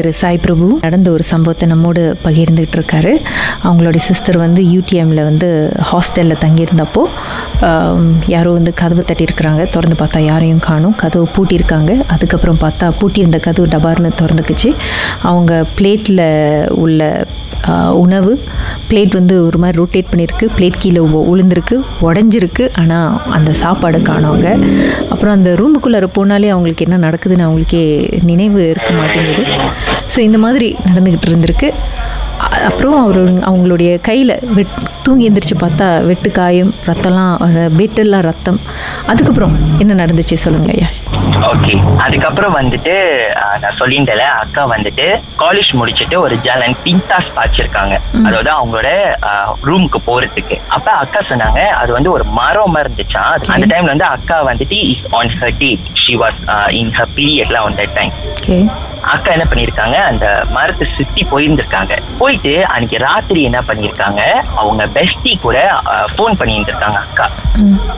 திரு சாய் பிரபு நடந்த ஒரு சம்பவத்தை நம்மோடு பகிர்ந்துகிட்டு இருக்காரு அவங்களுடைய சிஸ்டர் வந்து யூடிஎம்ல வந்து ஹாஸ்டலில் தங்கியிருந்தப்போ யாரோ வந்து கதவு தட்டியிருக்கிறாங்க. திறந்து பார்த்தா யாரையும் காணும். கதவு பூட்டியிருக்காங்க. அதுக்கப்புறம் பார்த்தா பூட்டியிருந்த கதவு டபார்னு திறந்துக்குச்சு. அவங்க பிளேட்டில் உள்ள உணவு பிளேட் வந்து ஒரு மாதிரி ரொட்டேட் பண்ணியிருக்கு. பிளேட் கீழே உ- உளுந்திருக்கு உடஞ்சிருக்கு. ஆனால் அந்த சாப்பாடு காணவங்க அப்புறம் அந்த ரூமுக்குள்ளே போனாலே அவங்களுக்கு என்ன நடக்குதுன்னு அவங்களுக்கே நினைவு இருக்க மாட்டேங்குது. ஸோ இந்த மாதிரி நடந்துக்கிட்டு இருந்திருக்கு. அப்புறம் அவர் அவங்களுடைய கையில் வெட் தூங்கி எந்திரிச்சு பார்த்தா வெட்டு காயம் ரத்தம்லாம் பெட்டெல்லாம் ரத்தம். அதுக்கப்புறம் என்ன நடந்துச்சு சொல்லுங்க ஐயா. ஓகே அதுக்கப்புறம் வந்துட்டு நான் சொல்லியிருந்தேன்ல அக்கா வந்துட்டு காலேஜ் முடிச்சுட்டு ஒரு ஜலன் பின்தாஸ் பாய்ச்சிருக்காங்க. அதாவது அவங்களோட ரூமுக்கு போறதுக்கு. அப்ப அக்கா சொன்னாங்க அது வந்து ஒரு மரம் இருந்துச்சான் அந்த டைம்ல வந்து அக்கா வந்துட்டு is on her date she was in her பீரியட்லாம் on that time okay அக்கா என்ன பண்ணிருக்காங்க அந்த மரத்தை சுத்தி போயிருந்திருக்காங்க. போயிட்டு அன்னைக்கு ராத்திரி என்ன பண்ணிருக்காங்க அவங்க பெஸ்டி கூட ஃபோன் பண்ணியிருந்திருக்காங்க அக்கா.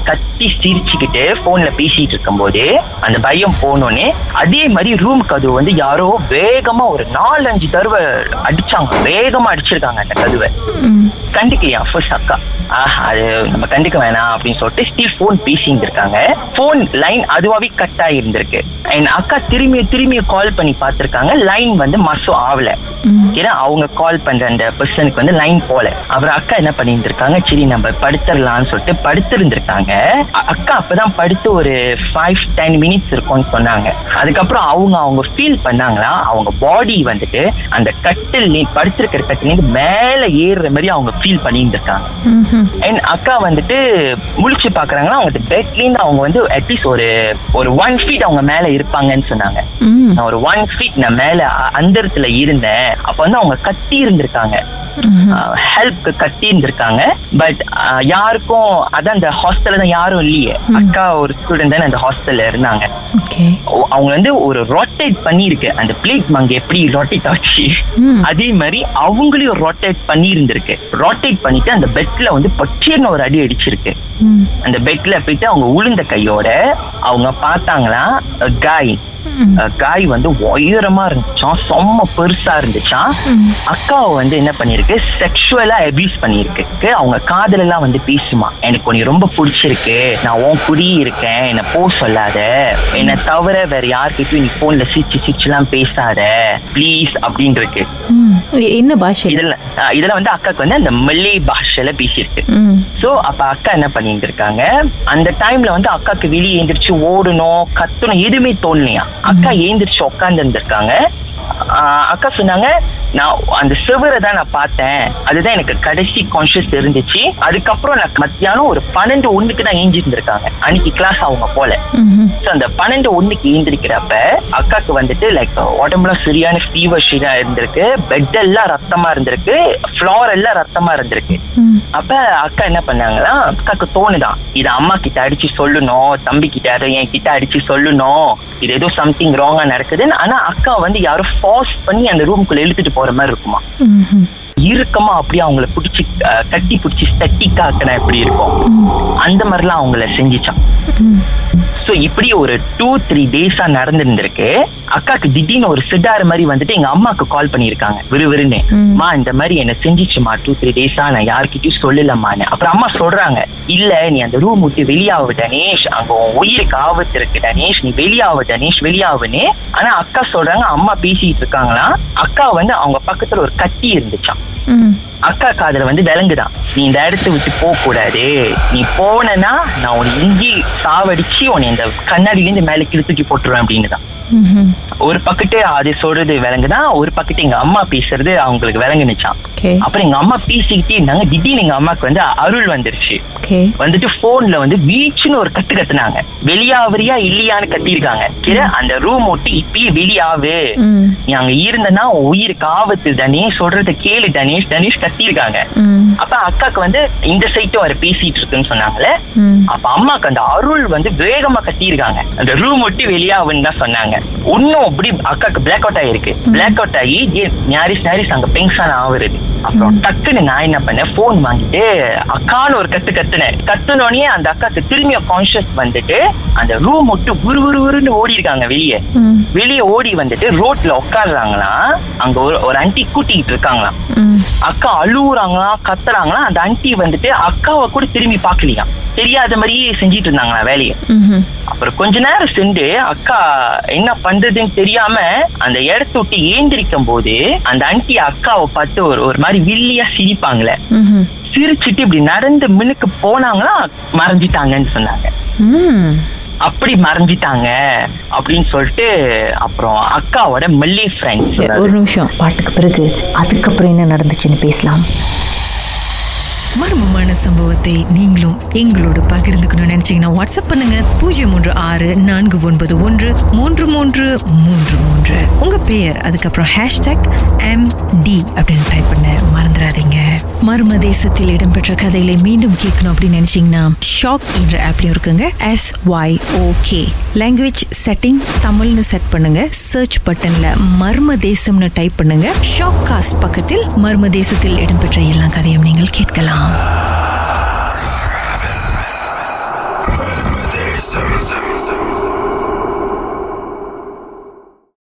கத்தி சிரிச்சுக்கிட்டு போன்ல பேசிட்டு இருக்கும்போது அந்த பயம் போனோடனே அதே மாதிரி ரூம் கதவு வந்து யாரோ வேகமா ஒரு நாலஞ்சு தடவை அடிச்சாங்க. வேகமா அடிச்சிருக்காங்க அந்த கதவை. கண்டுக்கலையா? ஃபர்ஸ்ட் அக்கா. ஆஹ் அது நம்ம கண்டுக்க வேணாம் அப்படின்னு சொல்லிட்டு ஸ்டில் ஃபோன் பேசிட்டு இருக்காங்க ஃபோன் லைன் அதுவாவே கட் ஆகியிருந்திருக்கு அண்ட் அக்கா திரும்பி திரும்பி கால் பண்ணி பார்த்திருக்காங்க. லைன் வந்து மசம் ஆகல ஏன்னா அவங்க கால் பண்ற அந்த பர்சனுக்கு வந்து லைன் போல. அப்புறம் அக்கா என்ன பண்ணியிருந்திருக்காங்க? சரி நம்ம படுத்துடலாம்னு சொல்லிட்டு படுத்திருந்திருக்காங்க. அக்கா அப்பதான் படுத்து ஒரு ஃபைவ் டென் மினிட்ஸ் இருக்கும்னு சொன்னாங்க. அதுக்கப்புறம் அவங்க அவங்க ஃபீல் பண்ணாங்களா? அவங்க பாடி வந்துட்டு அந்த கட்டில் படுத்திருக்கிற கட்டிலேருந்து மேல ஏறுற மாதிரி அவங்க ஃபீல் பண்ணியிருந்திருக்காங்க. அண்ட் அக்கா வந்துட்டு முழிச்சு பாக்குறாங்கன்னா அவங்க பெட்ல இருந்து அவங்க வந்து அட்லீஸ்ட் ஒரு ஒரு ஒன் ஃபீட் அவங்க மேல இருப்பாங்கன்னு சொன்னாங்க. நான் ஒரு ஒன் ஃபீட் நான் மேல அ- அந்தரத்துல இருந்தேன். அப்ப வந்து அவங்க கத்தி இருந்திருக்காங்க. ஹெல்ப்க்கு கத்தி இருந்திருக்காங்க. பட் யாருக்கும் அதான் அந்த ஹாஸ்டல்ல தான் யாரும் இல்லையே. அக்கா ஒரு ஸ்டூடெண்ட் தானே அந்த ஹாஸ்டல்ல இருந்தாங்க. அவங்க வந்து ஒரு ரொட்டேட் பண்ணிருக்கு அந்த பிளேட் மங்க எப்படி ரொட்டேட் ஆச்சு. அதே மாதிரி அவங்களையும் ரொட்டேட் பண்ணி இருந்திருக்கு ரொட்டேட் பண்ணிட்டு அந்த பெட்ல வந்து பச்சேர்னு ஒரு அடி அடிச்சிருக்கு. அந்த பெட்ல போயிட்டு அவங்க உளுந்த கையோட அவங்க பார்த்தாங்களா? காய் காய் வந்து உயரமா இருந்துச்சாம். செம்ம பெருசா இருந்துச்சாம். அக்காவை வந்து என்ன பண்ணிருக்கு செக்ஷுவலா அபியூஸ் பண்ணிருக்கு அவங்க காதல எல்லாம் வந்து பேசுமா எனக்கு உன்னை ரொம்ப பிடிச்சிருக்கு. நான் உன் குடி இருக்கேன். என்ன போ சொல்லாத. என்னை தவிர வேற யார்கிட்டயும் நீ போன்ல சிரிச்சு எல்லாம் பேசாத. ப்ளீஸ் அப்படின்னு இருக்கு என்ன பாஷை? இதுல இதுல வந்து அக்காக்கு வந்து அந்த மல்லே பாஷையில பேசியிருக்கு. சோ அப்ப அக்கா என்ன பண்ணியிருந்திருக்காங்க? அந்த டைம்ல வந்து அக்காக்கு வெளியே எழுந்திரிச்சு ஓடணும் கத்தணும் எதுவுமே தோணலையா? அக்கா எழுந்திரிச்சு உட்கார்ந்து இருந்திருக்காங்க அக்கா சொன்னாங்க நான் அந்த செவரை தான் நான் பார்த்தேன். அதுதான் எனக்கு கடைசி கான்சியஸ் இருந்துச்சு அதுக்கப்புறம் நான் மத்தியானம் ஒரு பன்னெண்டு ஒண்ணுக்கு தான் ஏஞ்சி இருந்திருக்காங்க அன்னைக்கு கிளாஸ் அவங்க போல. ஸோ அந்த பன்னெண்டு ஒண்ணுக்கு ஏந்திரிக்கிறப்ப அக்காக்கு வந்துட்டு லைக் உடம்புல சரியான ஃபீவர் ஷீரா இருந்திருக்கு. பெட் எல்லாம் ரத்தமா இருந்திருக்கு. ஃப்ளோர் எல்லாம் ரத்தமா இருந்திருக்கு. அப்ப அக்கா என்ன பண்ணாங்கன்னா அக்காக்கு தோணுதான். இது அம்மா கிட்ட அடிச்சு சொல்லணும். தம்பி கிட்ட என் கிட்ட அடிச்சு சொல்லணும். இது ஏதோ சம்திங் ராங்கா நடக்குதுன்னு. ஆனா அக்கா வந்து யாரும் ஃபார்ஸ் பண்ணி அந்த ரூம்குள்ள இழுத்துட்டு போற மாதிரி இருக்குமா? இறுக்கமா அப்படியே அவங்கள பிடிச்சி கட்டி பிடிச்சி ஸ்டட்டி காக்கினா எப்படி இருக்கும்? அந்த மாதிரிலாம் அவங்கள செஞ்சுச்சான் சோ இப்படி ஒரு டூ த்ரீ டேஸா நடந்திருந்திருக்கு. அக்காக்கு திடீர்னு ஒரு சிட்டாரு மாதிரி வந்துட்டு எங்க அம்மாக்கு கால் பண்ணிருக்காங்க விறுவிறுன்னு. ம். இந்த மாதிரி என்ன செஞ்சிச்சுமா? டூ த்ரீ டேஸா நான் யார்கிட்டயும் சொல்லலம்மான்னு. அப்புறம் அம்மா சொல்றாங்க இல்ல நீ அந்த ரூம் விட்டு வெளியாவு டனேஷ் அங்க உன் உயிருக்கு ஆபத்து இருக்கு டனேஷ் நீ வெளியாவு டனேஷ் வெளியாவுன்னு. ஆனா அக்கா சொல்றாங்க அம்மா பேசிட்டு இருக்காங்களா அக்கா வந்து அவங்க பக்கத்துல ஒரு கத்தி இருந்துச்சாம். ம். அக்கா காதுல வந்து விலங்குதான். நீ இந்த இடத்த விட்டு போக கூடாது நீ போனனா நான் உன்னை இங்கி சாவடிச்சு உன்னை இந்த கண்ணாடியில இருந்து மேல கீழே தூக்கி போட்டுருவேன் அப்படின்னு தான் ஒரு பக்கத்து அது சொல்றது விலங்குதான் ஒரு பக்கத்து எங்க அம்மா பேசுறது அவங்களுக்கு விலங்குனுச்சான் ஓகே. அப்புறம் எங்க அம்மா பேசிக்கிட்டே இருந்தாங்க. திடீர்னு எங்க அம்மாக்கு வந்து அருள் வந்துருச்சு. வந்துட்டு போன்ல வந்து வீச்சுன்னு ஒரு கத்து கத்துனாங்க வெளியாவறியா இல்லையான்னு கத்திருக்காங்க கீழே அந்த ரூம் விட்டு இப்பயே வெளியாவு நீ அங்க இருந்தனா உன் உயிருக்கு ஆபத்து தனேஷ் சொல்றத கேளு தனேஷ். தனேஷ் ம். அப்ப அக்காக்கு வந்து இந்த சைட்டும் வர பேசிட்டு இருக்குன்னு சொன்னாங்கல்ல அப்ப அம்மாக்கு அந்த அருள் வந்து வேகமா கத்திருக்காங்க அந்த ரூம் விட்டு வெளியாகுன்னு தான் சொன்னாங்க. இன்னும் அப்படி அக்காக்கு பிளாக் அவுட் ஆயிருக்கு. பிளாக் அவுட் ஆகி ஞாரிஸ் ஞாரிஸ் அங்க பெங்ஷன் ஆகுறது அப்புறம் டக்குன்னு நான் என்ன பண்ணேன் போன் வாங்கிட்டு அக்கான்னு ஒரு கத்து கத்துனேன் கத்துனோடனே அந்த அக்காக்கு திரும்பிய கான்சியஸ் வந்துட்டு அந்த ரூம் விட்டு உரு உரு உருன்னு ஓடி இருக்காங்க வெளியே. வெளியே ஓடி வந்துட்டு ரோட்ல உட்காடுறாங்களாம் அங்க ஒரு ஒரு கூட்டிக்கிட்டு இருக்காங்களாம். ம். அக்கா அழுவுறாங்களாம் கத்துறாங்களாம் அந்த ஆண்டி வந்துட்டு அக்காவை கூட திரும்பி பார்க்கலையாம் தெரியாத மாதிரியே செஞ்சிட்டு இருந்தாங்களா வேலையை. அப்புறம் கொஞ்ச நேரம் சென்று அக்கா என்ன பண்றதுன்னு தெரியாம அந்த இடத்த விட்டு ஏந்திரிக்கும் போது அந்த ஆண்டி அக்காவை பார்த்து ஒரு ஒரு மாதிரி வில்லியா சிரிப்பாங்களே. சிரிச்சிட்டு இப்படி நடந்து மின்னுக்கு போனாங்களா மறைஞ்சிட்டாங்கன்னு சொன்னாங்க. அப்படி மறைஞ்சிட்டாங்க அப்படின்னு சொல்லிட்டு அப்புறம் அக்காவோட மல்லி ஃப்ரெண்ட்ஸ் ஒரு நிமிஷம் பாட்டுக்கு பிறகு அதுக்கப்புறம் என்ன நடந்துச்சுன்னு பேசலாம். மர்மமான சம்பவத்தை நீங்களும் எங்களோடு பகிர்ந்துக்கணும்னு நினைச்சீங்கன்னா வாட்ஸ்அப் பண்ணுங்க. பூஜ்ஜியம் மூன்று ஆறு நான்கு ஒன்பது ஒன்று மூன்று மூன்று மூன்று மூன்று. உங்க பெயர் அதுக்கப்புறம் ஹேஷ்டாக் எம் டி அப்படின்னு டைப் பண்ண மறந்துடாதீங்க. மர்ம தேசத்தில் இடம்பெற்ற கதைகளை மீண்டும் கேட்கணும் அப்படின்னு நினைச்சீங்கன்னா ஷாக் என்ற ஆப்லயும் இருக்குங்க. S Y okay language setting தமிழ்னு செட் பண்ணுங்க. சர்ச் பட்டன்ல மர்ம தேசம்னு டைப் பண்ணுங்க. ஷாக் காஸ்ட் பக்கத்தில் மர்ம தேசத்தில் இடம்பெற்ற எல்லா கதையும் நீங்கள் கேட்கலாம்.